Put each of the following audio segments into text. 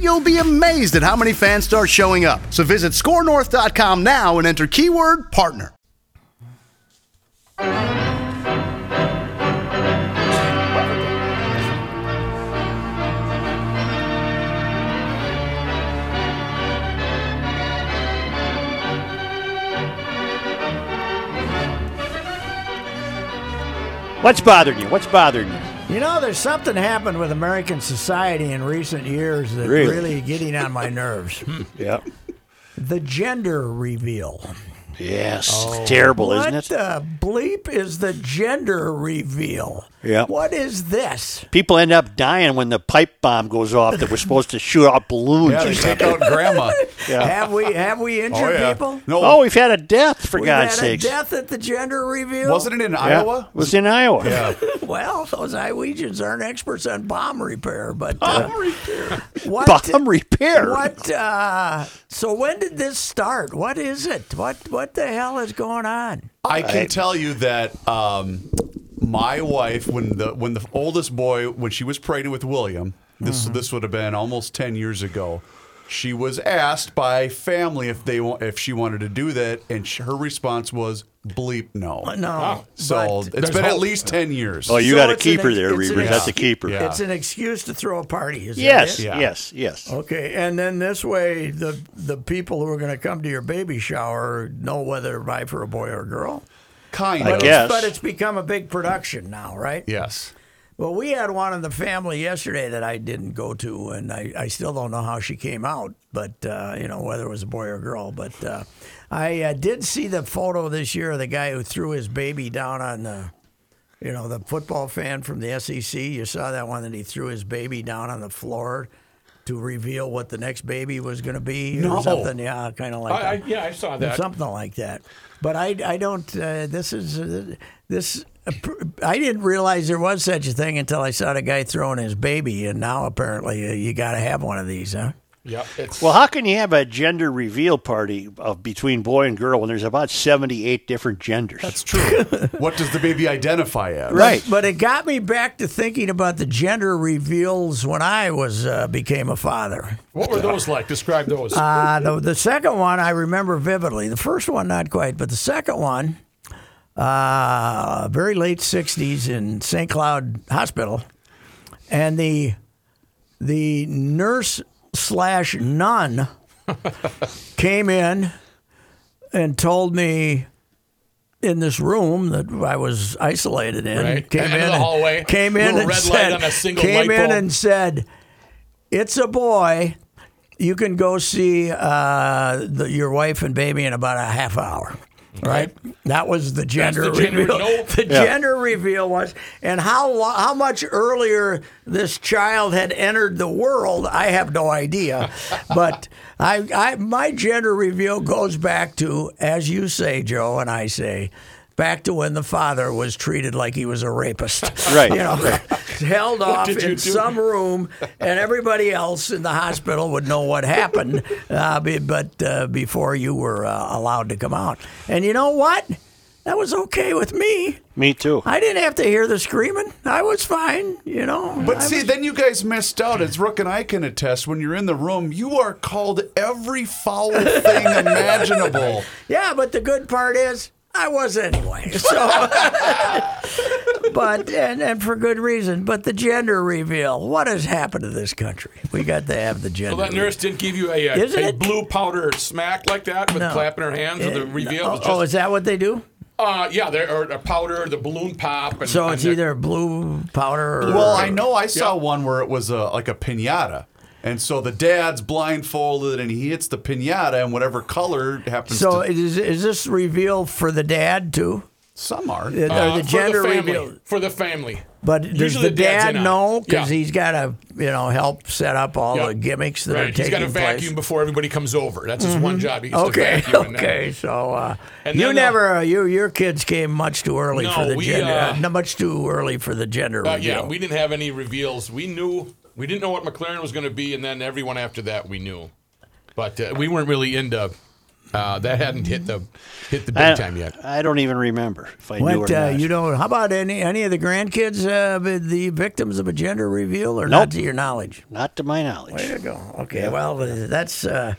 you'll be amazed at how many fans start showing up. So visit scorenorth.com now and enter keyword partner. What's bothering you? What's bothering you? You know, there's something happened with American society in recent years that's Really? really getting on my nerves. Yeah. the gender reveal. Yes. It's terrible, what isn't it? the bleep is the gender reveal? Yeah. What is this? People end up dying when the pipe bomb goes off that we're supposed to shoot out balloons Yeah, or they take out grandma. Have we have we injured Oh, yeah. people? No, Oh, we've had a death, for We've God's sake. death at the gender reveal. wasn't it in Yeah. Iowa? It was in Iowa. Yeah. Well, those Iowegians aren't experts on bomb repair, but uh, what Bomb repair. What? Uh, so when did this start? What is it? What What the hell is going on? I can tell you that um, my wife, when the when the oldest boy, when she was pregnant with William, this Mm-hmm. this would have been almost ten years ago. She was asked by family if they wa- if she wanted to do that, and sh- her response was bleep no. Uh, no. So it's been at least ten years. Oh, you So got a it's an keeper there, it's Reavers. That's a keeper. Yeah. It's an excuse to throw a party. Is Yes, that it? Yeah. yes, yes. Okay, and then this way, the the people who are going to come to your baby shower know whether to buy for a boy or a girl. kind I of. guess. But it's become a big production now, right? Yes. Well, we had one in the family yesterday that I didn't go to, and I, I still don't know how she came out, but, uh, you know, whether it was a boy or girl. But uh, I uh, did see the photo this year of the guy who threw his baby down on the, you know, the football fan from the SEC. You saw that one that he threw his baby down on the floor to reveal what the next baby was going to be No. or something. Yeah, kind of like I, I, that. yeah, I saw that. Something like that. But I, I don't. Uh, this is uh, this. Uh, I didn't realize there was such a thing until I saw the guy throwing his baby, and now apparently uh, you got to have one of these, huh? Yep. Well, how can you have a gender reveal party of between boy and girl when there's about 78 different genders? That's true. what does the baby identify as? Right. But it got me back to thinking about the gender reveals when I was uh, became a father. what were those like? Describe those. Uh, the, the second one I remember vividly. The first one, not quite, but the second one, uh, very late '60s in St. Cloud Hospital, and the the nurse slash nun came in and told me in this room that I was isolated in. Right. Came End in the and- hallway. Came in and red said, light on a single came in and said, "It's a boy. You can go see uh, the, your wife and baby in about a half hour." Right, that was the gender the gender- reveal. no. The gender reveal was, and how how much earlier this child had entered the world, I have no idea. but I, I, my gender reveal goes back to, as you say, Joe, and I say, back to when the father was treated like he was a rapist. Right, You know, held off in some room, and everybody else in the hospital would know what happened, uh, be- but uh, before you were uh, allowed to come out. And you know what? That was okay with me. Me too. I didn't have to hear the screaming. I was fine, you know. But I see, was- then you guys missed out. As Rook and I can attest, when you're in the room, you are called every foul thing imaginable. yeah, but the good part is I was anyway. So, but and, and for good reason. But the gender reveal, what has happened to this country? We got to have the gender. So that nurse didn't give you a, a, a blue powder smack like that with No. clapping her hands with the reveal. reveal. It was oh, is that what they do? uh, yeah, there or a powder, the balloon pop. And, So it's the- either blue powder or Well, I know I saw Yeah. one where it was a, like a pinata. And so the dad's blindfolded and he hits the pinata and whatever color happens So to. is is this reveal for the dad too? Some are. Uh, uh, or the for gender the family, reveal? for the family. But does Usually the the dad in know because Yeah. he's got to you know help set up all Yeah. the gimmicks that are Right, he's taking place. He's got to place? vacuum before everybody comes over. That's his one job. He gets Okay, to vacuum and okay. So uh, And you then, uh, never, uh, you your kids came much too early No, for the we, gender, uh, not much too early for the gender Uh, reveal. yeah, we didn't have any reveals. We knew we didn't know what McLaren was going to be, and then everyone after that we knew, but uh, we weren't really into. Uh, that hadn't hit the hit the big I, time yet. I don't even remember if I knew What or uh, not. you know? How about any any of the grandkids uh, the victims of a gender reveal, or Nope. not to your knowledge? Not to my knowledge. There you go. Okay, well that's uh,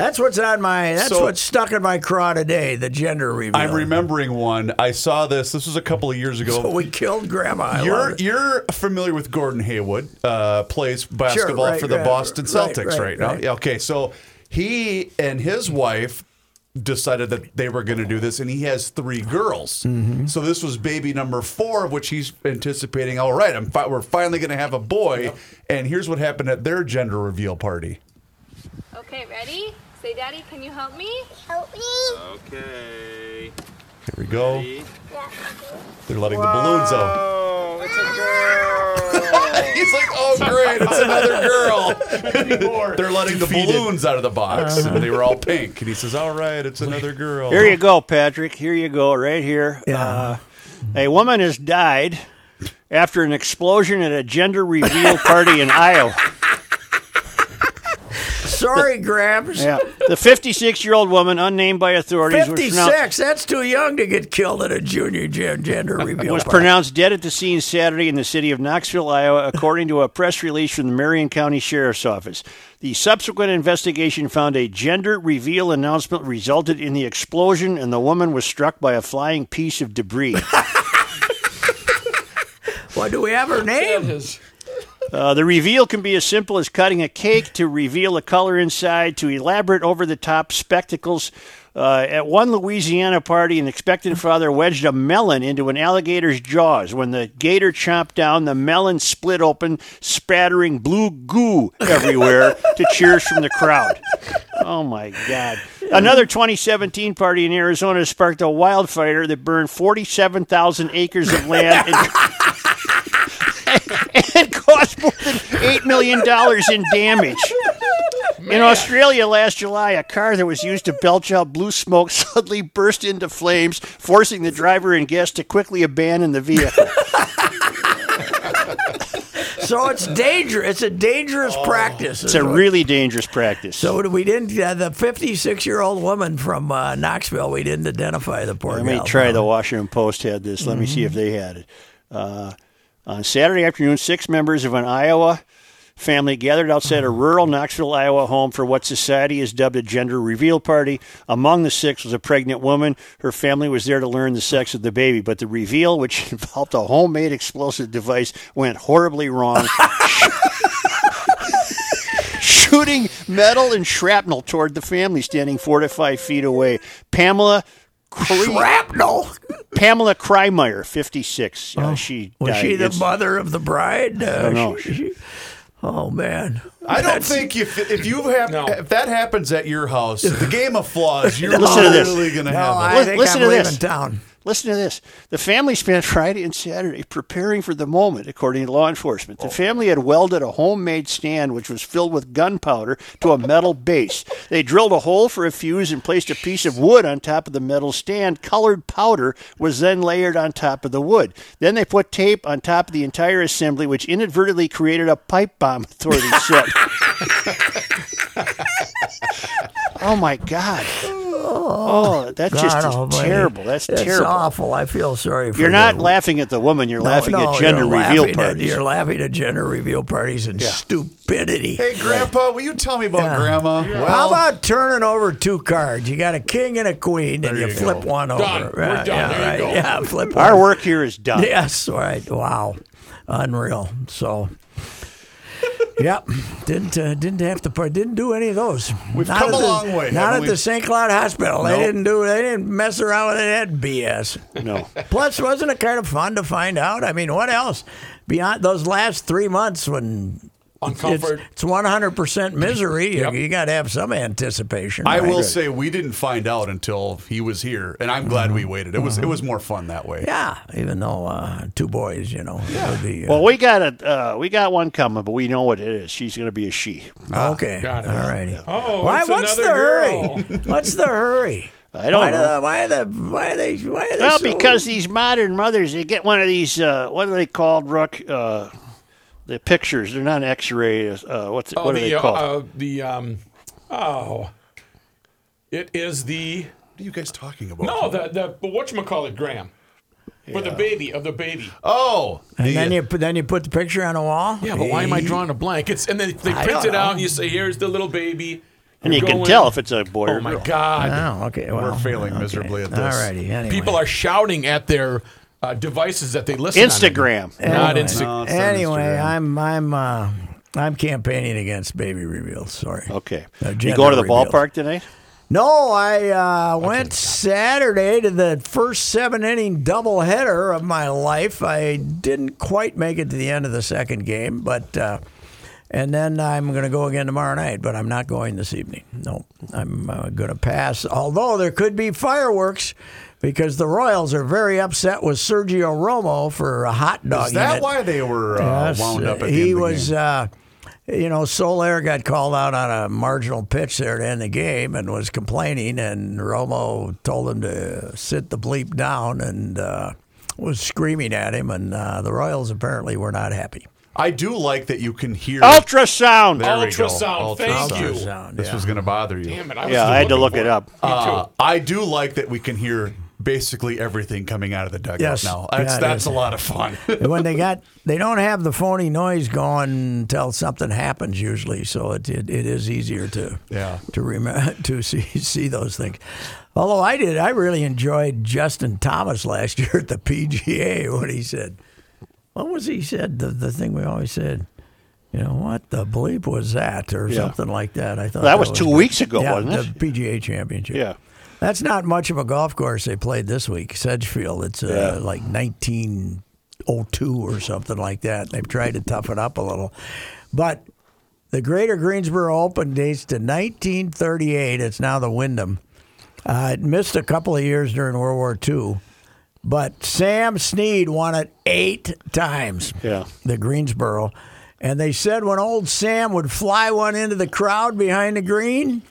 that's what's on my that's So- what's stuck in my craw today. The gender reveal. I'm remembering one. I saw this. This was a couple of years ago. So we killed Grandma. I You're you're familiar with Gordon Hayward, uh, plays basketball right, for the right, Boston right, Celtics right, right, now. right. Yeah, Okay, so he and his wife decided that they were going to do this, and he has three girls. Mm-hmm. So this was baby number four, of which he's anticipating. All right, I'm fi- we're finally going to have a boy, and here's what happened at their gender reveal party. Okay, ready? Say, Daddy, can you help me? Help me. Okay. Here we go. They're letting the balloons out. Oh, it's a girl. He's like, oh great, it's another girl. They're letting the balloons out of the box, Uh-huh. and they were all pink. And he says, all right, it's another girl. Here you go, Patrick. Here you go, right here. Uh, a woman has died after an explosion at a gender reveal party in Iowa. Sorry, Gramps. Yeah. The 56 year old woman, unnamed by authorities, was pronounced, 56. That's too young to get killed at a junior gen- gender reveal. was party. pronounced dead at the scene Saturday in the city of Knoxville, Iowa, according to a press release from the Marion County Sheriff's Office. The subsequent investigation found a gender reveal announcement resulted in the explosion, and the woman was struck by a flying piece of debris. What do we have her name? Uh, the reveal can be as simple as cutting a cake to reveal the color inside to elaborate over the top spectacles. Uh, at one Louisiana party, an expectant father wedged a melon into an alligator's jaws. When the gator chomped down, the melon split open, spattering blue goo everywhere to cheers from the crowd. Oh my God. Another 2017 party in Arizona sparked a wildfire that burned 47,000 acres of land and and cost more than $8 million in damage. In Australia last July, a car that was used to belch out blue smoke suddenly burst into flames, forcing the driver and guests to quickly abandon the vehicle. So it's dangerous. It's a dangerous practice. Oh. It's a really dangerous practice. So we didn't. Uh, the 56 year old woman from uh, Knoxville. We didn't identify the poor Let me gal. try. The Washington Post had this. Let me see if they had it. Uh, on Saturday afternoon, six members of an Iowa family gathered outside a rural Knoxville, Iowa home for what society has dubbed a gender reveal party. Among the six was a pregnant woman. Her family was there to learn the sex of the baby, but the reveal, which involved a homemade explosive device, went horribly wrong. Shooting metal and shrapnel toward the family standing four to five feet away. Pamela Shrapnel. Pamela Kreimeyer, 56. Uh, she Was died. she the It's- mother of the bride? Uh, don't know. she- she- oh man. I don't That's- think if if you have No. if that happens at your house, the game of flaws, you're Listen literally going to No, have I it. Think listen I'm to this. town. Listen to this. The family spent Friday and Saturday preparing for the moment, according to law enforcement. The family had welded a homemade stand which was filled with gunpowder to a metal base. They drilled a hole for a fuse and placed a piece of wood on top of the metal stand. Colored powder was then layered on top of the wood. Then they put tape on top of the entire assembly, which inadvertently created a pipe bomb, authorities said. Oh my God. Oh, oh that's just God almighty. terrible. That's It's terrible. awful. I feel sorry for You're not the- laughing at the woman. You're No, laughing no, at gender you're reveal laughing at- parties. you're laughing at gender reveal parties and stupidity. Hey, Grandpa, will you tell me about Yeah. Grandma? Well, How about turning over two cards? You got a king and a queen, and you, you flip go. one Done. over. We're Yeah, done. Yeah, There you right. go. Yeah, flip Our work here is done. Yes, right. Wow, unreal. So, yep, didn't uh, didn't have to part- didn't do any of those. We've Not come at a the- long way, Not at we? the St. Cloud Hospital. They didn't do. They didn't mess around with that BS. No. Plus, wasn't it kind of fun to find out? I mean, what else beyond those last three months when Uncomfort. it's, it's 100% misery? Yep. You, got to have some anticipation. I right? will say we didn't find out until he was here, and I'm glad we waited. It was it was more fun that way. Yeah, even though uh, two boys, you know. it would be, uh, Well, we got a uh, we got one coming, but we know what it is. She's going to be a she. okay. got it. All righty. Oh, Why, what's the another hurry? what's the hurry? I don't why know. Do, why the why are they why are they Well, so- because these modern mothers, they get one of these. Uh, what are they called, Rook? The pictures. They're not X-ray. Uh, what's Oh, what are they uh, called? uh, the um, oh, it is the What are you guys talking about? no the the what you call it, Graham, for the baby of the baby. Oh, and the- then you put then you put the picture on the wall. Yeah, but why am I drawing a blank? It's and then they I print don't it out and you say, "Here's the little baby," and you You're can tell if it's a boy or Oh my girl. God! Oh, okay. Well, We're failing okay. miserably at this. All righty. Anyway. People are shouting at their uh, devices that they listen. on. Instagram. not Anyway. Instagram. No, it's Anyway, Instagram. I'm I'm uh, I'm campaigning against baby reveals. Sorry. Okay. Uh, you gender going to the reveals. ballpark tonight? No, I uh, went Saturday to the first seven inning doubleheader of my life. I didn't quite make it to the end of the second game, but uh, and then I'm going to go again tomorrow night. But I'm not going this evening. No, I'm uh, going to pass. Although there could be fireworks. Because the Royals are very upset with Sergio Romo for a hot dog. Is that unit. why they were uh, Yes, wound up at the he end of the was, game? uh, you know, Soler got called out on a marginal pitch there to end the game and was complaining, and Romo told him to sit the bleep down and uh, was screaming at him, and uh, the Royals apparently were not happy. I do like that you can hear Ultrasound. There we go. Ultrasound, thank you. Ultrasound, This was going to bother you. Damn it! I was Yeah, I had to look for it up. Me Uh, too. I do like that we can hear basically everything coming out of the dugout Yes. now. That's Yeah, that's a lot of fun. When they got, they don't have the phony noise going until something happens usually, so it it, it is easier to Yeah. to remember to see see those things. Although I did, I really enjoyed Justin Thomas last year at the PGA when he said, "What was he said? The the thing we always said." You know what the bleep was that, or Yeah. something like that? I thought That was two good. weeks ago, yeah, wasn't it? The PGA Championship. Yeah. That's not much of a golf course they played this week, Sedgefield. It's uh, Yeah. like 1902 or something like that. They've tried to tough it up a little. But the Greater Greensboro Open dates to 1938. It's now the Wyndham. Uh, it missed a couple of years during World War II. But Sam Snead won it eight times. Yeah. The Greensboro. And they said when old Sam would fly one into the crowd behind the green,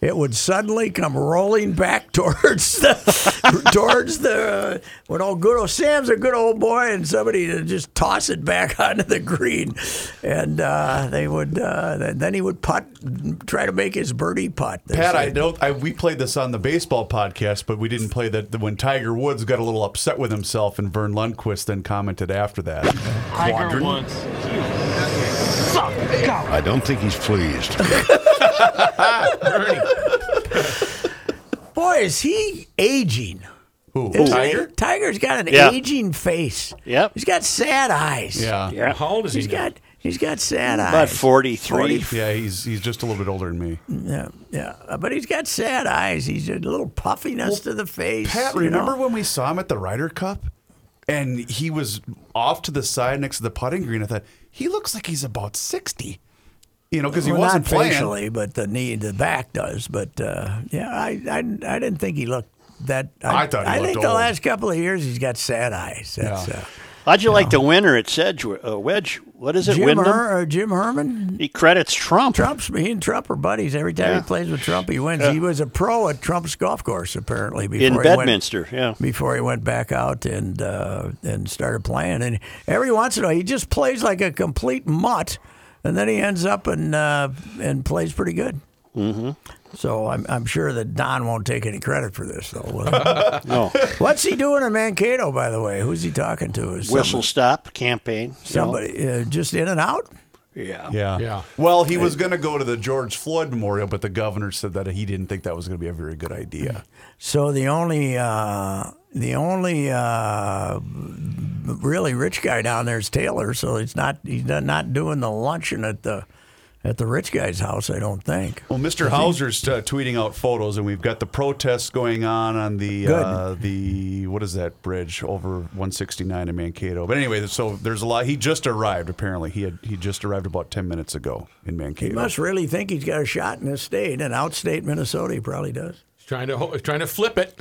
it would suddenly come rolling back towards the towards the uh, when old good old Sam's a good old boy, and somebody to just toss it back onto the green, and uh, they would uh, then then he would putt, try to make his birdie putt. They Pat, I don't. I, we played this on the baseball podcast, but we didn't play that when Tiger Woods got a little upset with himself, and Verne Lundquist then commented after that. Tiger Woods. I don't think he's pleased. Boy, is he aging? Who? Isn't Tiger? he? Tiger's got an Yeah. aging face. Yep. He's got sad eyes. Yeah. Yeah. How old is he? He's now? got he's got sad eyes. About eyes. 43. Yeah, he's he's just a little bit older than me. Yeah, yeah, Uh, but he's got sad eyes. He's a little puffiness to the face. Pat, you remember know? when we saw him at the Ryder Cup, and he was off to the side next to the putting green? I thought he looks like he's about sixty. You know, because he Well, wasn't not playing. facially, but the knee, the back does. But uh, yeah, I, I, I didn't think he looked that. I thought he I think the last couple of years he's got sad eyes. That's, Yeah. uh, How'd you like the winner at Sedge uh, Wedge? What is it? Jim, Wyndham. Her, uh, Jim Herman. He credits Trump. Trump's he and Trump are buddies. Every time Yeah. he plays with Trump, he wins. Yeah. He was a pro at Trump's golf course apparently before in he went- Bedminster. Yeah. before he went back out and uh, and started playing. And every once in a while, he just plays like a complete mutt, and then he ends up and uh, and plays pretty good. Mm-hmm. So I'm, I'm sure that Don won't take any credit for this, though. will he? No. What's he doing in Mankato, by the way? Who's he talking to? Is Whistle stop campaign. Somebody, somebody uh, just in and out? Yeah. Yeah. Yeah. Well, he was going to go to the George Floyd Memorial, but the governor said that he didn't think that was going to be a very good idea. So the only uh, the only uh, really rich guy down there is Taylor. So he's not he's not- not doing the luncheon at the at the rich guy's house. I don't think. Well, Mr. Hauser's uh, tweeting out photos, and we've got the protests going on on the uh, the what is that bridge over 169 in Mankato. But anyway, so there's a lot. He just arrived. Apparently, he had he just arrived about 10 minutes ago in Mankato. He must really think he's got a shot in this state, and outstate Minnesota, he probably does. He's trying to ho- trying to flip it.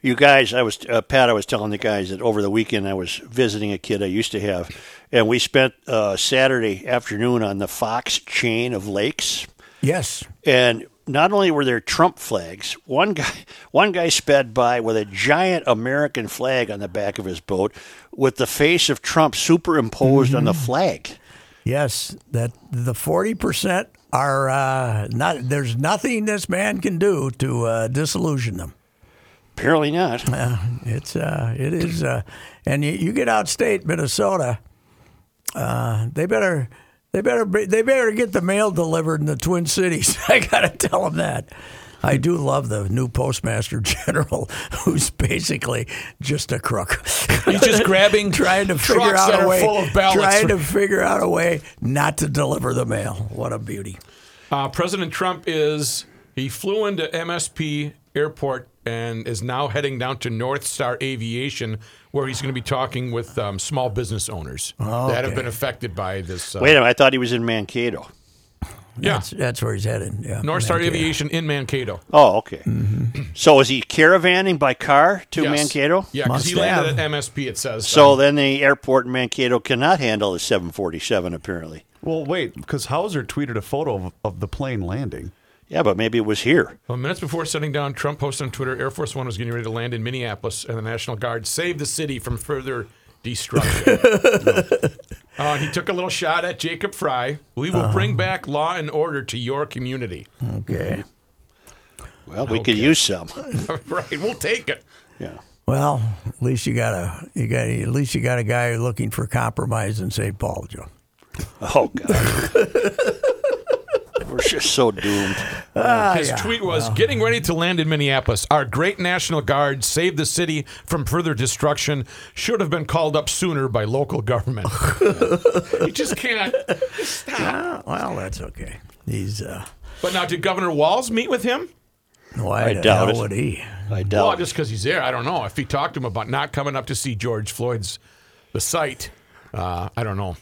You guys, I was uh, Pat. I was telling the guys that over the weekend I was visiting a kid I used to have, and we spent uh, Saturday afternoon on the Fox chain of lakes. Yes. And not only were there Trump flags, one guy one guy sped by with a giant American flag on the back of his boat, with the face of Trump superimposed on the flag. Yes, that the forty percent are uh, not. There's nothing this man can do to uh, disillusion them. Apparently not. It's uh, it is, uh, and you, you get outstate Minnesota, uh, they better they better be, they better get the mail delivered in the Twin Cities. I gotta tell them that. I do love the new postmaster general, who's basically just a crook. He's just grabbing trying to figure out a way, full of trying to figure out a way not to deliver the mail. What a beauty! Uh, President Trump is he flew into MSP Airport and is now heading down to North Star Aviation, where he's going to be talking with um, small business owners that have been affected by this. Uh, Wait a minute, I thought he was in Mankato. yeah, That's, that's where he's headed. Yeah, North Star Mankato. Aviation in Mankato. Oh, okay. Mm-hmm. So is he caravanning by car to Yes. Mankato? Yeah, because he landed have. at MSP. It says So Um, then the airport in Mankato cannot handle the 747, apparently. well, wait, because Hauser tweeted a photo of, of the plane landing. Yeah, but maybe it was here. Well, minutes before setting down, Trump posted on Twitter Air Force One was getting ready to land in Minneapolis, and the National Guard saved the city from further destruction. uh, he took a little shot at Jacob Frey. We will bring back law and order to your community. Okay. Well, we could use some. right, we'll take it. Yeah. Well, at least you got a you got at least you got a guy looking for compromise in St. Paul, Joe. Oh, God. We're just so doomed. His tweet was getting ready to land in Minneapolis. Our great National Guard saved the city from further destruction. Should have been called up sooner by local government. you just can't. Stop. Ah, well, that's okay. He's uh, But now, did Governor Walz meet with him? why I the doubt hell it. would he? I Well, doubt. just because he's there, I don't know. If he talked to him about not coming up to see George Floyd's the site, uh, I don't know.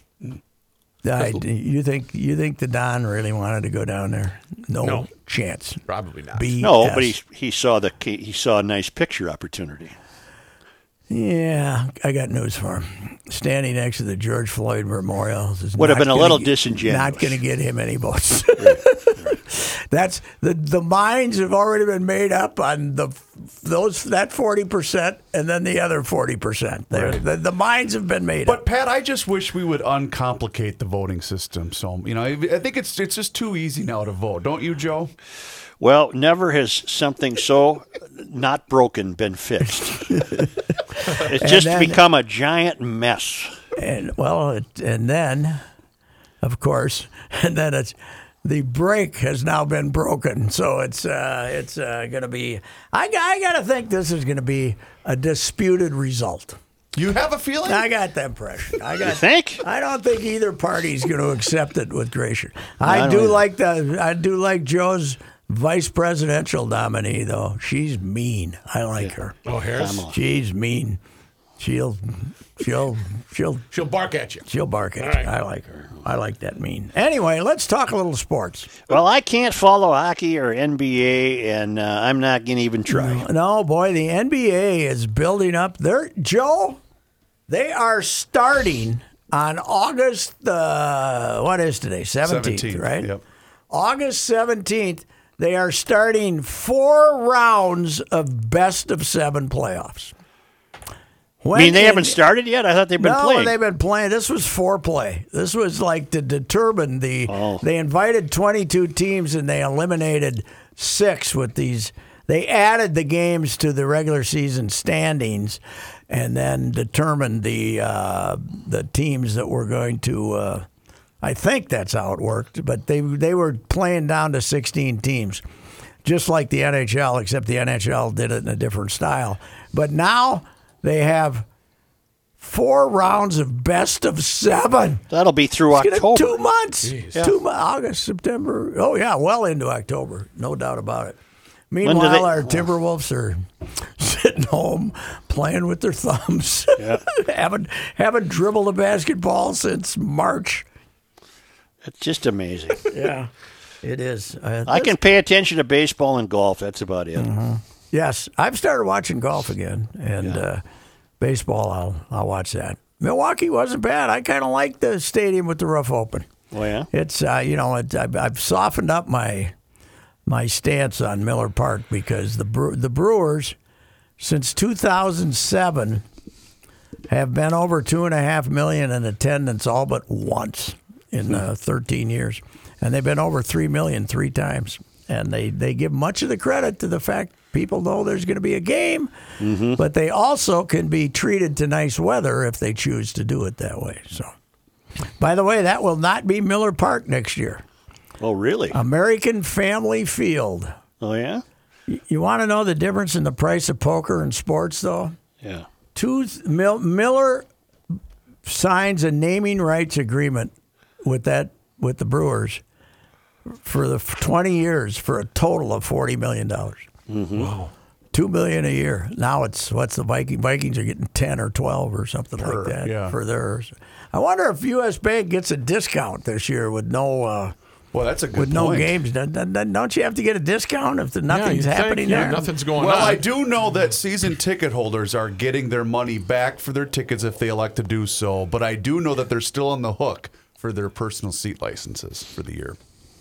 I, you think you think the Don really wanted to go down there? No, No. chance. Probably not. B. no, but he he saw the he saw a nice picture opportunity. Yeah, I got news for him. Standing next to the George Floyd Memorial is Would have not been a gonna little get- disingenuous. Not going to get him any votes. That's the the minds have already been made up on the those that forty percent and then the other forty percent. The, the minds have been made But up. Pat, I just wish we would uncomplicate the voting system. So you know, I I think it's it's just too easy now to vote, don't you, Joe? Well, never has something so not broken been fixed. it's just then- become a giant mess. And well, it, and then, of course, and then it's the brake has now been broken, so it's uh, it's uh, going to be. I, I got to think this is going to be a disputed result. You have a feeling? I got that impression. I got. You think? I don't think either party's going to accept it with grace. I, don't do either. like the. I do like Joe's vice presidential nominee, though. She's mean. I like her. Oh, Harris? She's mean. She'll. She'll. She'll. She'll bark at you. She'll bark at All you. right. I like her. I like that mean. Anyway, let's talk a little sports. Well, I can't follow hockey or NBA, and uh, I'm not going to even try. No, boy, the NBA is building up. They're Joe. They are starting on August the what is today? Seventeenth, 17th, right? yep. August seventeenth. They are starting four rounds of best of seven playoffs. I mean, they in- haven't started yet. I thought they've been no, playing. they've been playing. This was foreplay. This was like to determine the. Oh. They invited 22 teams and they eliminated six with these. They added the games to the regular season standings, and then determined the uh, the teams that were going to. Uh, I think that's how it worked. But they they were playing down to 16 teams, just like the NHL, except the NHL did it in a different style. But now they have four rounds of best of seven. That'll be through It's gonna- October. Two months. Two mo- August, September. Oh yeah, well into October, no doubt about it. Meanwhile, they- our Timberwolves are sitting home playing with their thumbs. haven't haven't dribbled a basketball since March. It's just amazing. Yeah, it is. Uh, I can pay attention to baseball and golf. That's about it. Mm-hmm. Yes, I've started watching golf again, and uh, baseball. I'll I'll watch that. Milwaukee wasn't bad. I kind of like the stadium with the roof open. Oh yeah. It's uh, you know it, I've, I've softened up my my stance on Miller Park because the Bre- the Brewers since 2007 have been over two and a half million in attendance all but once in uh, 13 years, and they've been over three million three times. And they, they give much of the credit to the fact people know there's going to be a game, mm-hmm. but they also can be treated to nice weather if they choose to do it that way. So. By the way, that will not be Miller Park next year. Oh really? American Family Field. oh yeah. You want to know the difference in the price of poker and sports, though? Yeah. Two Mil, Miller signs a naming rights agreement with that with the Brewers for the twenty years for a total of forty million dollars. Wow. Two million a year. Now it's what's the Viking Vikings are getting ten or twelve or something Per, like that yeah. for theirs. I wonder if U.S. Bank gets a discount this year with no uh, Well, that's a good with no games. Don't- Don't don't you have to get a discount if the, Yeah, nothing's happening there? Nothing's going Well, on. I do know that season ticket holders are getting their money back for their tickets if they elect to do so, but I do know that they're still on the hook for their personal seat licenses for the year.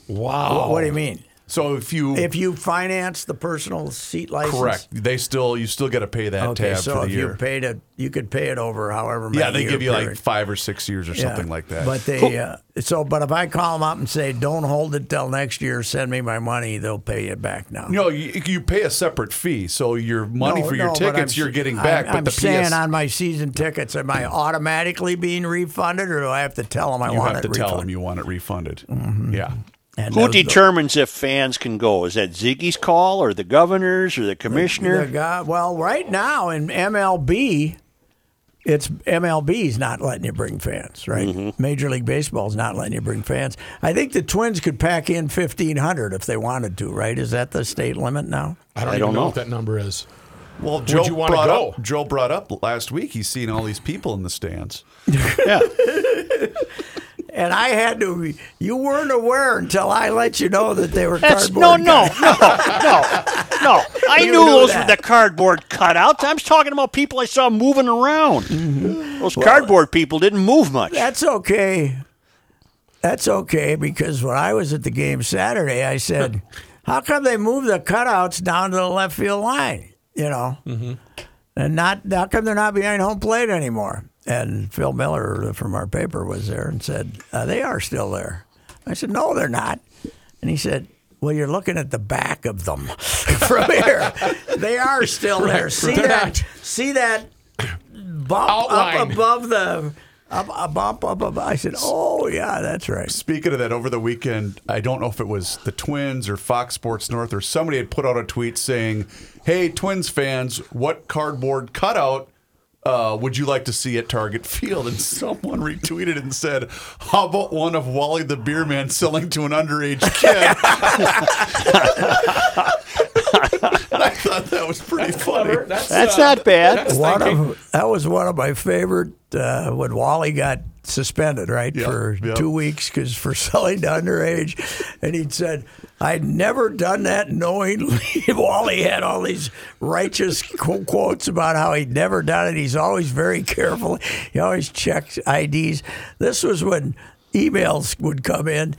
Wow. What, what do you mean? So if you If you finance the personal seat license, correct, they still you still got to pay that Okay, tab so for the if year. you paid it, you could pay it over however many. yeah, they give you like five or six years or Yeah. something like that. But they uh, so but if I call them up and say don't hold it till next year, send me my money, they'll pay it back now. no, you, you pay a separate fee, so your money No, for your no, tickets you're getting back. I'm, but I'm the saying PS, on my season tickets, am I automatically being refunded, or do I have to tell them I you want have to it tell refunded? them you want it refunded. Yeah. And Who those- determines if fans can go? Is that Zygi's call, or the governors, or the commissioner? The guy, well, right now in MLB, it's MLB's not letting you bring fans, right? Mm-hmm. Major League Baseball's not letting you bring fans. I think the Twins could pack in fifteen hundred if they wanted to, right? Is that the state limit now? I don't I even don't know, know. what that number is. Well, Joe you wanna go? up Joe brought up last week. He's seen all these people in the stands. yeah. And I had to. You weren't aware until I let you know that they were That's cardboard. no, no, no, no, no. I You knew those that. were the cardboard cutouts. I'm talking about people I saw moving around. Mm-hmm. Those cardboard people didn't move much. That's okay. That's okay because when I was at the game Saturday, I said, "How come they move the cutouts down to the left field line?" You know, and not how come they're not behind home plate anymore? And Phil Miller from our paper was there and said, uh, "They are still there." I said, "No, they're not." And he said, "Well, you're looking at the back of them from here. they are still there. See They're that? See that bump Outline. up above the." Up, a bump up, up. I said, "Oh yeah, that's right." Speaking of that, over the weekend, I don't know if it was the Twins or Fox Sports North or somebody had put out a tweet saying, "Hey, Twins fans, what cardboard cutout uh, would you like to see at Target Field?" And someone retweeted and said, "How about one of Wally the Beer Man selling to an underage kid?" I thought that was pretty funny. That's, That's uh, not bad. That's One of, that was one of my favorite uh, when Wally got suspended, right, Yep, for yep. two weeks because for selling to underage, and he'd said, "I'd never done that knowingly." Wally had all these righteous quotes about how he'd never done it. He's always very careful. He always checks IDs. This was when emails would come in.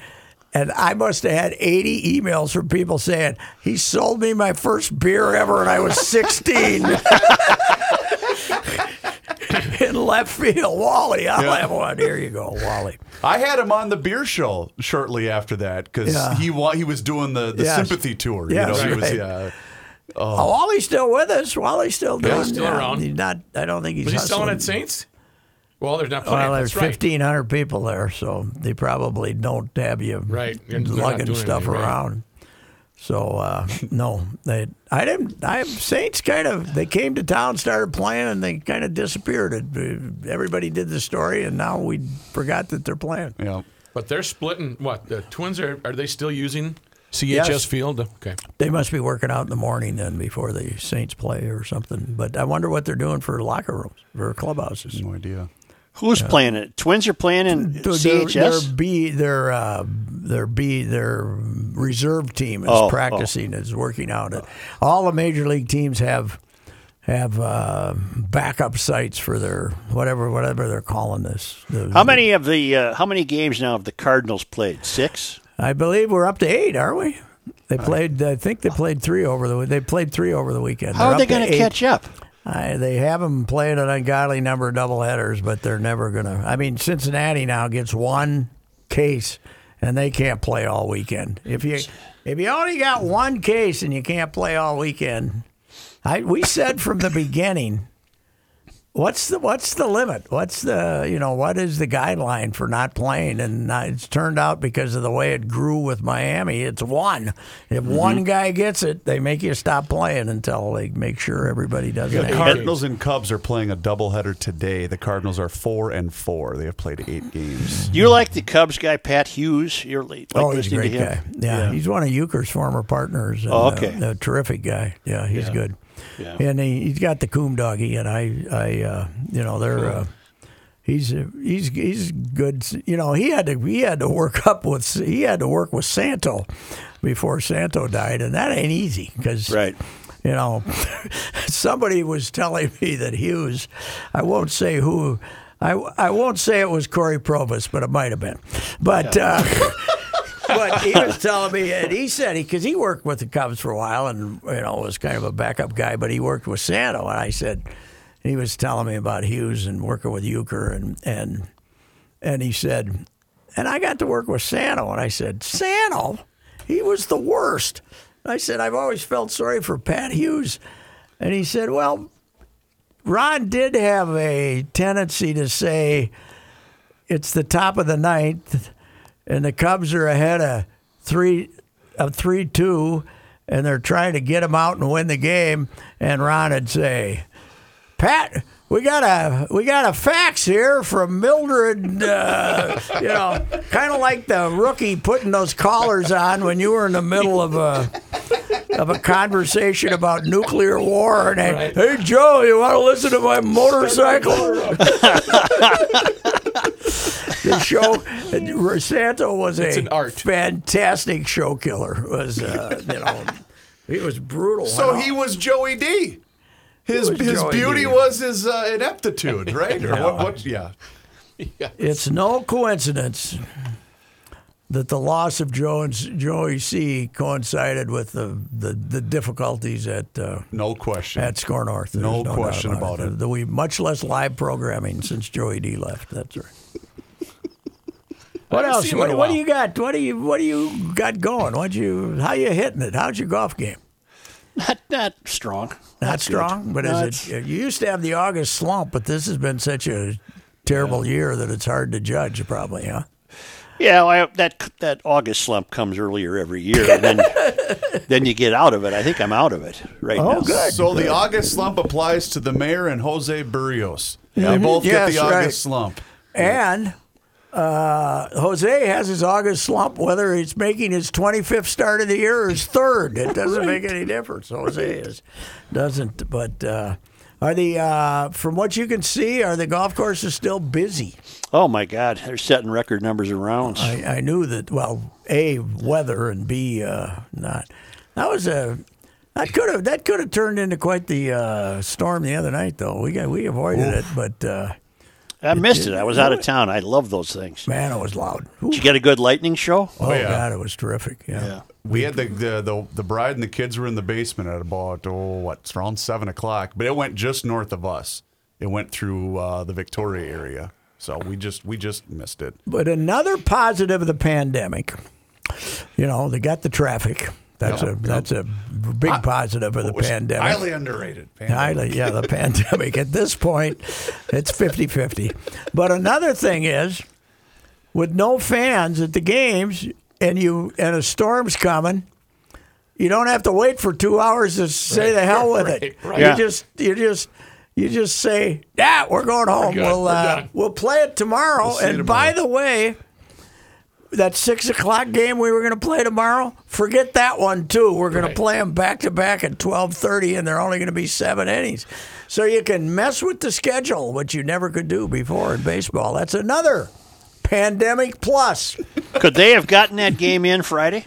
And I must have had 80 emails from people saying, he sold me my first beer ever and I was 16. in left field, Wally. I'll Yeah. have one. Here you go, Wally. I had him on the beer show shortly after that because Yeah. he wa- he was doing the, the Yes. sympathy tour. Yes, you know, he was yeah. Oh, Wally's still with us. Wally's still doing. Yeah, still around. He's not. I don't think he's. Was he selling at Saints? Well, there's not plenty. Well, there's right. fifteen hundred people there, so they probably don't have you Right. They're lugging stuff anything, right. around. So uh, no, they. I didn't. I Saints kind of. They came to town, started playing, and they kind of disappeared. It, everybody did the story, and now we forgot that they're playing. Yeah. But they're splitting. What the Twins are? Are they still using CHS Yes. Field? Okay. They must be working out in the morning then before the Saints play or something. But I wonder what they're doing for locker rooms for clubhouses. No idea. Who's playing it? Twins are playing in CHS. their B, their uh, their B, their reserve team is Oh, practicing, is working out. It. All the major league teams have have uh, backup sites for their whatever whatever they're calling this. The- How many of the uh, how many games now have the Cardinals played? Six. I believe we're up to eight, aren't we? They played. I think they played three over the. They played three over the weekend. How They're are they going to catch up? I, they have them playing an ungodly number of doubleheaders, but they're never going to. I mean, Cincinnati now gets one case, and they can't play all weekend. If you if you only got one case and you can't play all weekend, I we said from the beginning. What's the what's the limit? What's the you know what is the guideline for not playing? And uh, it's turned out because of the way it grew with Miami, it's one. If one guy gets it, they make you stop playing until they make sure everybody doesn't. The it. Cardinals and Cubs are playing a doubleheader today. The Cardinals are four and four. They have played eight games. You like the Cubs guy Pat Hughes? You're like Oh, he's a great guy. him? Yeah, he's one of Uecker's former partners. and, Oh, okay. uh, a terrific guy. Yeah, he's good. Yeah. And he, he's got the coom doggy, and I, I, uh, you know, they're. Uh, He's he's he's good. You know, he had to he had to work up with he had to work with Santo before Santo died, and that ain't easy because Right. you know, somebody was telling me that Hughes, I won't say who, I, I won't say it was Cory Provus, but it might have been. But uh, but he was telling me, and he said he because he worked with the Cubs for a while, and you know was kind of a backup guy, but he worked with Santo, and I said he was telling me about Hughes and working with Uecker, and and and he said, and I got to work with Sano, and I said, Sano, he was the worst. I said, I've always felt sorry for Pat Hughes. And he said, well, Ron did have a tendency to say it's the top of the ninth, and the Cubs are ahead of three of three two, and they're trying to get him out and win the game. And Ron would say, Pat, we got a we got a fax here from Mildred. Uh, you know, kind of like the rookie putting those collars on when you were in the middle of a of a conversation about nuclear war, and hey, hey Joe, you want to listen to my motorcycle? the show, Santo was It's a an art. fantastic show killer. Was uh, you know, he was brutal. So he was Joey D. His his Joey beauty D. was his uh, ineptitude, right? Or what, what? Yeah. It's no coincidence that the loss of Joe and Joey C coincided with the, the, the difficulties at uh, No question. at Score North. There's No question about it. The- We much less live programming since Joey D left. That's right. What haven't else? seen him in What, what do you got? What do you What do you got going? What you How you hitting it? How's your golf game? Not not strong. Not strong, but No, is it? Uh, you used to have the August slump, but this has been such a terrible year that it's hard to judge. Probably, huh? Yeah, well, I, that that August slump comes earlier every year, and then then you get out of it. I think I'm out of it right Oh, now. good. So the August slump applies to the mayor and Jose Berrios. They mm-hmm. both get the August right. slump. And uh, Jose has his August slump, whether he's making his 25th start of the year or his third. It doesn't make any difference. Jose is doesn't. But uh, are the uh, from what you can see, are the golf courses still busy? Oh my God, they're setting record numbers of rounds. I, I knew that. Well, a weather and b uh, not. That was a. That could have that could have turned into quite the uh, storm the other night, though. We got we avoided it, but uh, I missed it. I was out of town. I love those things. man, it was loud. Ooh. Did you get a good lightning show? Oh, yeah. God, it was terrific. Yeah. We had the, the the the bride and the kids were in the basement at about oh what it's around seven o'clock, but it went just north of us, it went through uh, the Victoria area. So we just we just missed it. But another positive of the pandemic, you know, they got the traffic. That's Yep, a yep. that's a big positive of the was pandemic. highly underrated. Highly, yeah, the pandemic. At this point, it's 50 50. But another thing is, with no fans at the games and you and a storm's coming, you don't have to wait for two hours to say the hell with right, it. right. You Yeah. just you just you just say, "Yeah, we're going home. We'll We're uh, done." we'll play it tomorrow." see and you by the way, that six o'clock game we were going to play tomorrow, forget that one too. We're going Right. to play them back to back at twelve thirty, and they're only going to be seven innings. So you can mess with the schedule, which you never could do before in baseball. That's another pandemic plus. Could they have gotten that game in Friday?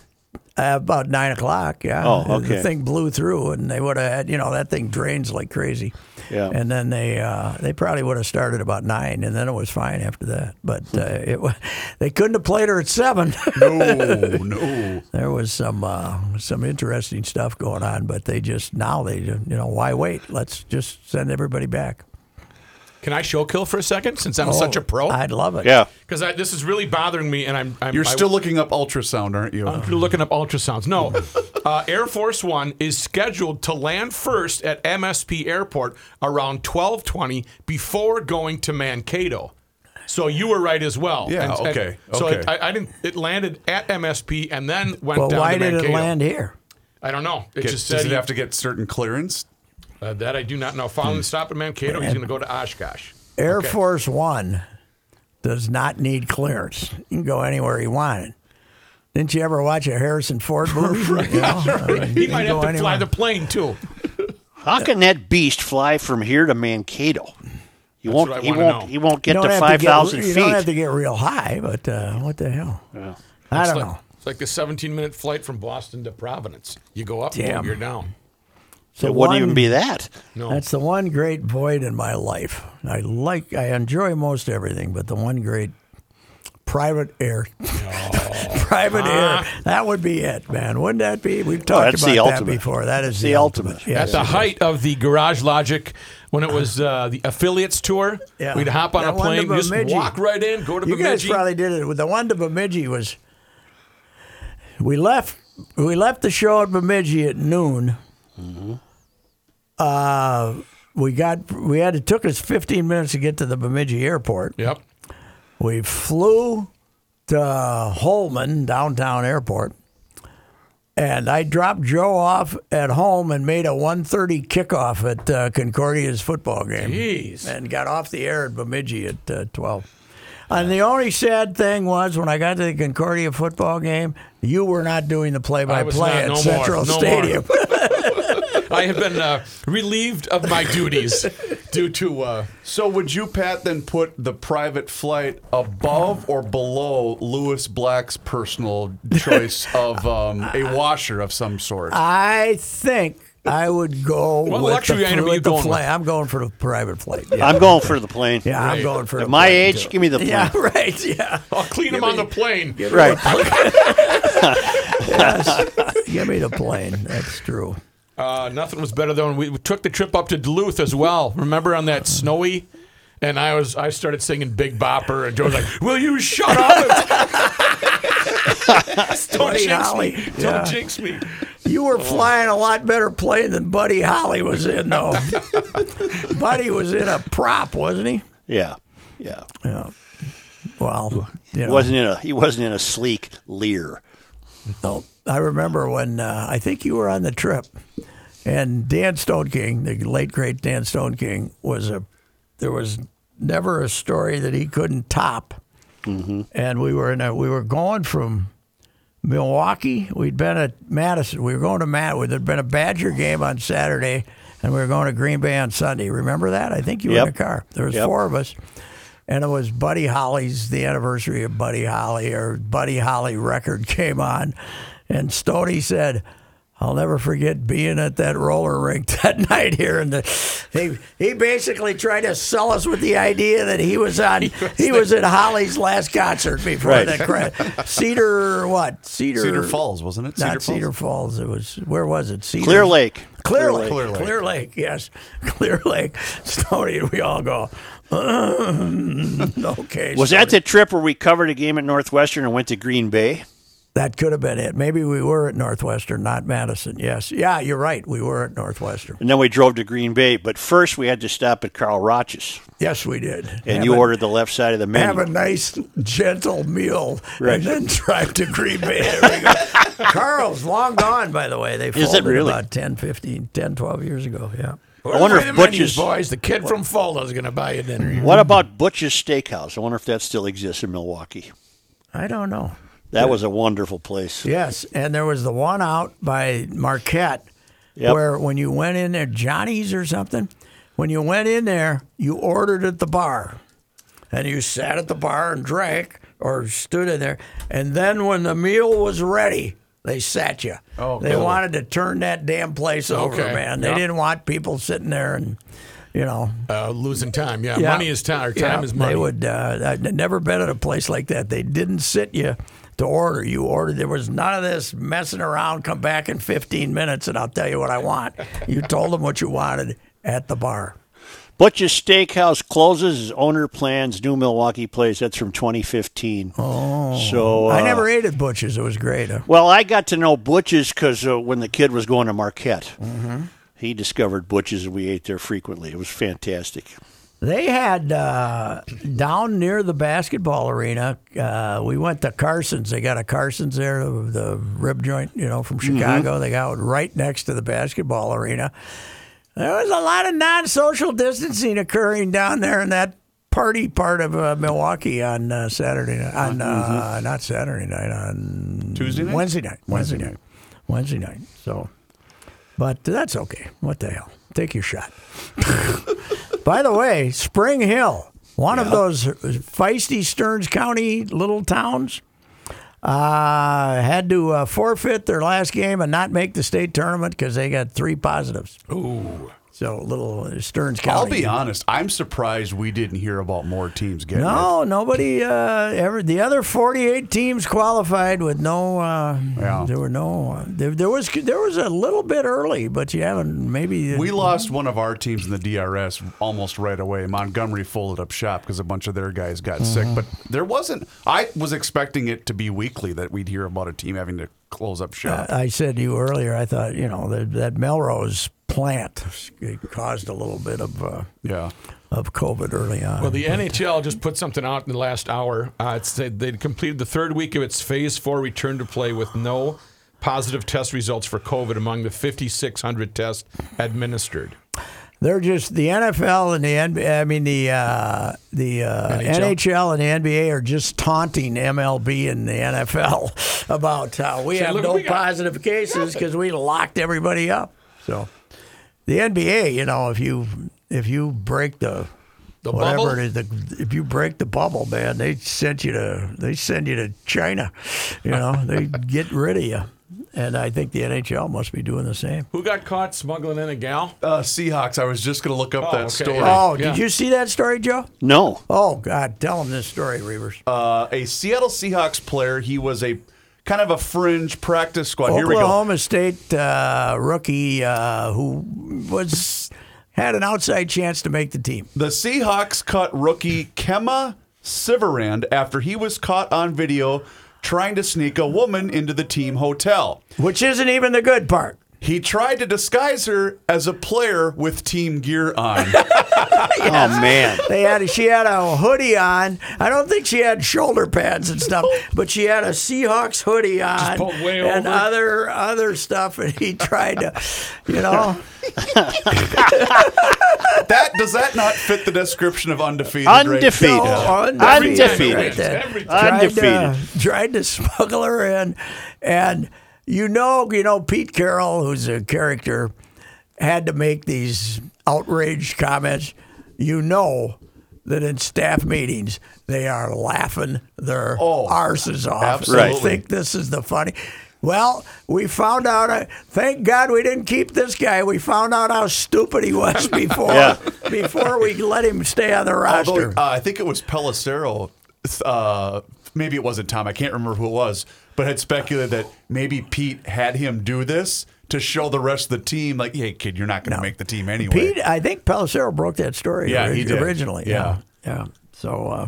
Uh, about nine o'clock, yeah. Oh, okay. The thing blew through, and they would have had, you know, that thing drains like crazy. Yeah. And then they uh, they probably would have started about nine, and then it was fine after that. But uh, it wa- they couldn't have played her at seven. No, no. there was some uh, some interesting stuff going on, but they just now they you know why wait? Let's just send everybody back. Can I show kill for a second since I'm such a pro? Oh, I'd love it. Yeah. Because this is really bothering me, and I'm. I'm You're I- still looking up ultrasound, aren't you? I'm looking up ultrasounds. No, uh, Air Force One is scheduled to land first at MSP Airport around 12:20 before going to Mankato. So you were right as well. Yeah, okay, so okay. it, I, I didn't. It landed at MSP and then went Well, down why to did Mankato. it land here? I don't know. It Get- just does it he- have to get certain clearance? Uh, that I do not know. Following the stop at Mankato, he's going to go to Oshkosh. Air Okay. Force One does not need clearance. You can go anywhere you want. Didn't you ever watch a Harrison Ford movie? You know, I mean, He you might have go to fly anywhere. the plane too. How can that beast fly from here to Mankato? You won't. what I He wanna won't. know. He won't get You to don't have five get- thousand You don't have to get real high, but uh, what the hell? I It's don't like, know. It's like the 17 minute flight from Boston to Providence. You go up, Damn. you're down. So It wouldn't one- even be that. No. That's the one great void in my life. I like, I enjoy most everything, but the one great private air, private air, that would be it, man. Wouldn't that be? We've talked that's about the that ultimate. before. That is the the, ultimate. Yes, At the it is. height of the Garage Logic, when it was uh, the affiliates tour, Yeah. we'd hop on That a plane, just Bemidji. walk right in, go to You guys probably did it. The one to Bemidji was. We left. We left the show at Bemidji at noon. Uh, we got. We had. It took us 15 minutes to get to the Bemidji airport. Yep. We flew to Holman downtown airport, and I dropped Joe off at home and made a 1:30 kickoff at uh, Concordia's football game, Jeez. and got off the air at Bemidji at uh, 12. And the only sad thing was when I got to the Concordia football game, you were not doing the play-by-play not, at no more, Central no more. Stadium. I have been uh, relieved of my duties due to. Uh, So would you, Pat, then put the private flight above or below Lewis Black's personal choice of um, a washer of some sort? I think I would go What with luxury the, item are you with the going flight. with? I'm going for the private flight. Yeah. I'm going for the plane. Yeah, I'm going for At the my plane, age, too. give me the plane. Yeah, right. Yeah, I'll clean them on the plane. Right. give me the plane. That's true. Uh, nothing was better than when we took the trip up to Duluth as well. Remember on that snowy? And I was I started singing Big Bopper, and Joe was like, "Will you shut up? Don't Buddy jinx Holly. me! Don't jinx me!" You were flying a lot better plane than Buddy Holly was in, though. Buddy was in a prop, wasn't he? Yeah. Yeah. Yeah. Well, you He wasn't in a. He wasn't in a sleek Lear. No, I remember when uh, I think you were on the trip, and Dan Stoneking, the late great Dan Stoneking, was a. There was never a story that he couldn't top, and we were in a. We were going from Milwaukee. We'd been at Madison. We were going to Matt. There'd been a Badger game on Saturday, and we were going to Green Bay on Sunday. Remember that? I think you were in the car. There was Yep. four of us. And it was Buddy Holly's, the anniversary of Buddy Holly, or Buddy Holly record came on. And Stoney said, I'll never forget being at that roller rink that night here. And the, he, he basically tried to sell us with the idea that he was on, he was at Holly's last concert before Right. that cra- Cedar, what? Cedar, Cedar Falls, wasn't it? Not Cedar Falls? Cedar Falls. It was, where was it? Cedar, Clear Lake. Clear, Clear Lake. Clear Lake. Clear Lake, yes. Clear Lake. Stoney, we all go, um, okay. Was that the trip where we covered a game at Northwestern and went to Green Bay? That could have been it. Maybe we were at Northwestern, not Madison. Yes. Yeah, you're right. We were at Northwestern. And then we drove to Green Bay. But first, we had to stop at Karl Ratzsch's, Yes, we did. and Have you a- ordered the left side of the menu. Have a nice, gentle meal Right. and then drive to Green Bay. There we go. Carl's long gone, by the way. They is it folded really? about 10, 15, 10, 12 years ago. Yeah. I wonder if Butch's. boys, the kid from Fulda's going to buy you dinner. What about Butch's Steakhouse? I wonder if that still exists in Milwaukee. I don't know. That was a wonderful place. Yes, and there was the one out by Marquette Yep. where when you went in there, Johnny's or something, when you went in there, you ordered at the bar. And you sat at the bar and drank or stood in there. And then when the meal was ready, they sat you. Oh, they cool. wanted to turn that damn place over, Okay, man. They yeah. didn't want people sitting there and, you know. Uh, losing time. Yeah, Yeah. money is time. Or time Yeah, is money. They would. Uh, I'd never been at a place like that. They didn't sit you to order. You ordered. There was none of this messing around. Come back in 15 minutes, and I'll tell you what I want. You told them what you wanted at the bar. Butch's Steakhouse closes. His owner plans new Milwaukee place. That's from 2015. Oh, so uh, I never ate at Butch's. It was great. Uh, Well, I got to know Butch's because uh, when the kid was going to Marquette, Mm-hmm. he discovered Butch's, and we ate there frequently. It was fantastic. They had uh, down near the basketball arena. Uh, we went to Carson's. They got a Carson's there, the, rib joint, you know, from Chicago. They got right next to the basketball arena. There was a lot of non-social distancing occurring down there in that party part of uh, Milwaukee on uh, Saturday night. On uh, not Saturday night, on Tuesday night? Wednesday night. Wednesday night. Wednesday night. So, but that's okay. What the hell? Take your shot. By the way, Spring Hill, one of those feisty Stearns County little towns, uh, had to uh, forfeit their last game and not make the state tournament because they got three positives. Ooh. So a little Stearns County. I'll be honest. I'm surprised we didn't hear about more teams getting it. No, nobody. Uh, ever the other forty-eight teams qualified with no. Uh, Yeah. There were no. Uh, there, there was there was a little bit early, but you haven't maybe. We lost one of our teams in the DRS almost right away. Montgomery folded up shop because a bunch of their guys got sick. Mm-hmm. But there wasn't. I was expecting it to be weekly that we'd hear about a team having to close up shop. I said to you earlier. I thought you know that, that Melrose plant caused a little bit of uh, yeah. of COVID early on. Well, the NHL just put something out in the last hour. Uh, it said they'd completed the third week of its Phase 4 return to play with no positive test results for COVID among the 5,600 tests administered. They're just the NFL and the NBA. I mean the uh, the uh, NHL? NHL. and the NBA are just taunting MLB and the NFL about how we Say, have look, no we got positive cases because we locked everybody up. So the NBA, you know, if you if you break the The whatever bubble? it is, the, if you break the bubble, man, they send you to they send you to China. You know, they get rid of you. And I think the NHL must be doing the same. Who got caught smuggling in a gal? Uh, Seahawks. I was just going to look up Oh, that okay. story. Oh, Yeah. did you see that story, Joe? No. Oh God, tell them this story, Reavers. Uh, a Seattle Seahawks player. He was a kind of a fringe practice squad. Here we go. Oklahoma State uh, rookie uh, who was had an outside chance to make the team. The Seahawks cut rookie Kemah Siverand after he was caught on video trying to sneak a woman into the team hotel. Which isn't even the good part. He tried to disguise her as a player with team gear on. Oh man. They had she had a hoodie on. I don't think she had shoulder pads and stuff, oh. but she had a Seahawks hoodie on pulled way and over. other other stuff. And he tried to, you know, that does that not fit the description of undefeated? right? Undefeated. No, Undefeated. undefeated. Right there. Every Tried to- Tried to smuggle her in, and you know, you know, Pete Carroll, who's a character, had to make these outraged comments. You know that in staff meetings they are laughing their Oh, arses off. absolutely. They think this is the funny. Well, we found out. Uh, thank God we didn't keep this guy. We found out how stupid he was before. Yeah. Before we let him stay on the roster. Although uh, I think it was Pelissero uh, maybe it wasn't Tom. I can't remember who it was, but had speculated that maybe Pete had him do this to show the rest of the team, like, "Hey, kid, you're not going to make the team anyway." Pete, I think Pelissero broke that story. Yeah, ori- he did. originally. Yeah. yeah, yeah. So, uh,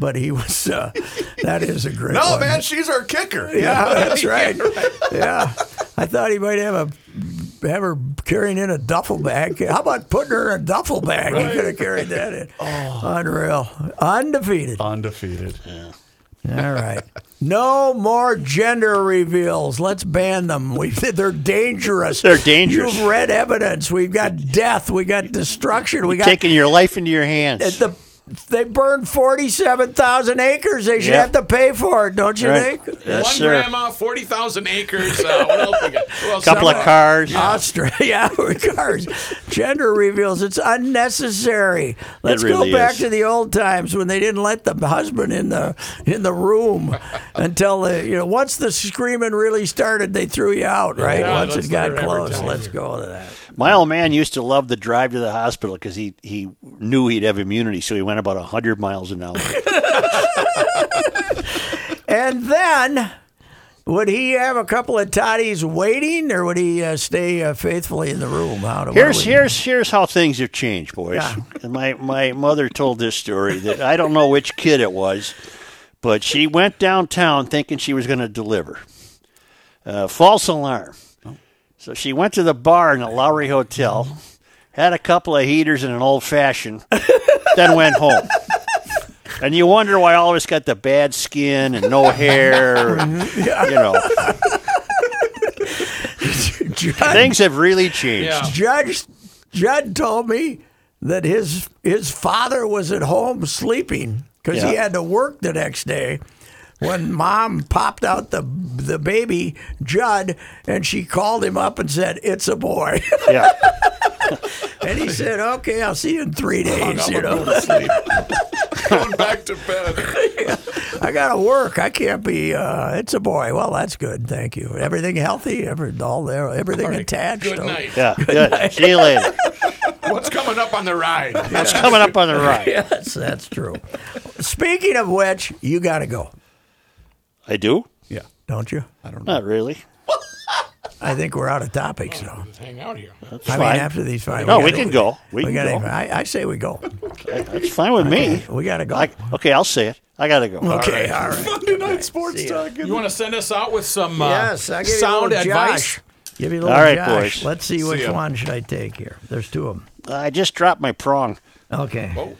but he was. Uh, that is a great. no, one. man, she's our kicker. Yeah, that's right. Yeah, I thought he might have a have her carrying in a duffel bag. How about putting her in a duffel bag? He could have carried that in. Oh. Unreal, undefeated. Undefeated. Yeah. All right. No more gender reveals. Let's ban them. We, they're dangerous. They're dangerous. You've read evidence. We've got death. We got destruction. We got Taking your life into your hands. at the. They burned forty-seven thousand acres. They should Yeah. have to pay for it, don't you Right. think? Yes, One sir. grandma, 40,000 acres. Uh, what else we got? Who else? Couple of cars. Australia, yeah, cars, gender reveals. It's unnecessary. Let's really go back is. to the old times when they didn't let the husband in the in the room until the you know once the screaming really started, they threw you out. Right Yeah, once it got close. Let's go to that. My old man used to love the drive to the hospital because he, he knew he'd have immunity, so he went about 100 miles an hour. And then. Would he have a couple of toddies waiting, or would he uh, stay uh, faithfully in the room? How Here's here's here's how things have changed, boys. Yeah. And My my mother told this story that I don't know which kid it was, but she went downtown thinking she was going to deliver. Uh, false alarm. So she went to the bar in the Lowry Hotel, had a couple of heaters and an old fashioned, then went home. And you wonder why all of us got the bad skin and no hair. and, You know, Judd, things have really changed. Yeah. Judge Judd told me that his his father was at home sleeping because he had to work the next day. When mom popped out the the baby Judd, and she called him up and said, "It's a boy," Yeah. and he said, "Okay, I'll see you in three days." You know, Going back to bed. I gotta work. I can't be. Uh, it's a boy. Well, that's good. Thank you. Everything healthy. Every all there. Everything All right. attached. Good Oh, night. Yeah. Good. See you later. What's coming up on the ride? What's coming up on the ride? Yes, that's true. Speaking of which, you got to go, I do? Yeah. don't you? I don't know. Not really. I think we're out of topics now. Let's hang out here. That's I fine. mean, after these five, no, we gotta- can go. We, can gotta- go. I, I say we go. That's fine with me. We got to go. I, okay, I'll say it. I gotta go. okay, all right. Monday night sports talk. You want to send us out with some uh, Yes, I give you a sound little advice? Josh. Give you a little All right, Josh. boys. Let's see which ya. one should I take here. There's two of them. I just dropped my prong. Okay, Oh.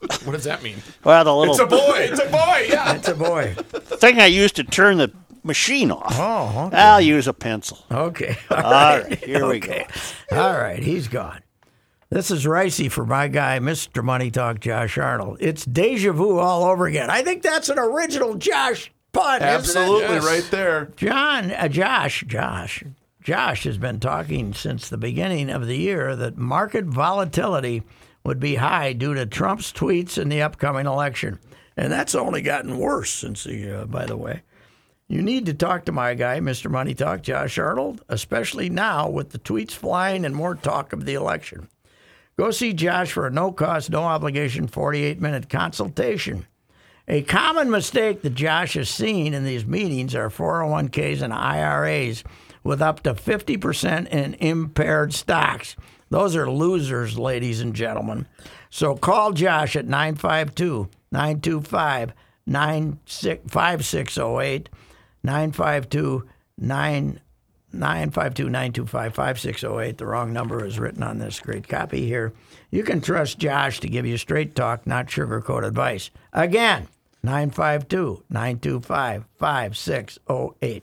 What does that mean? Well, the little It's a boy. It's a boy. Yeah. it's a boy. thing I used to turn the machine off. Oh, okay. I'll use a pencil. Okay. All right, here we go. All right, he's gone. This is ricey for my guy, Mr. Money Talk, Josh Arnold. It's deja vu all over again. I think that's an original Josh pun. isn't it? Absolutely, Yes. right there. John, uh, Josh, Josh, Josh has been talking since the beginning of the year that market volatility would be high due to Trump's tweets in the upcoming election, and that's only gotten worse since the. Uh, by the way, you need to talk to my guy, Mr. Money Talk, Josh Arnold, especially now with the tweets flying and more talk of the election. Go see Josh for a no cost, no obligation 48 minute consultation. A common mistake that Josh has seen in these meetings are 401ks and IRAs with up to 50% in impaired stocks. Those are losers, ladies and gentlemen. So call Josh at 952 925 5608. 952 952-925-5608. The wrong number is written on this great copy here. You can trust Josh to give you straight talk, not sugarcoat advice. Again, 952-925-5608.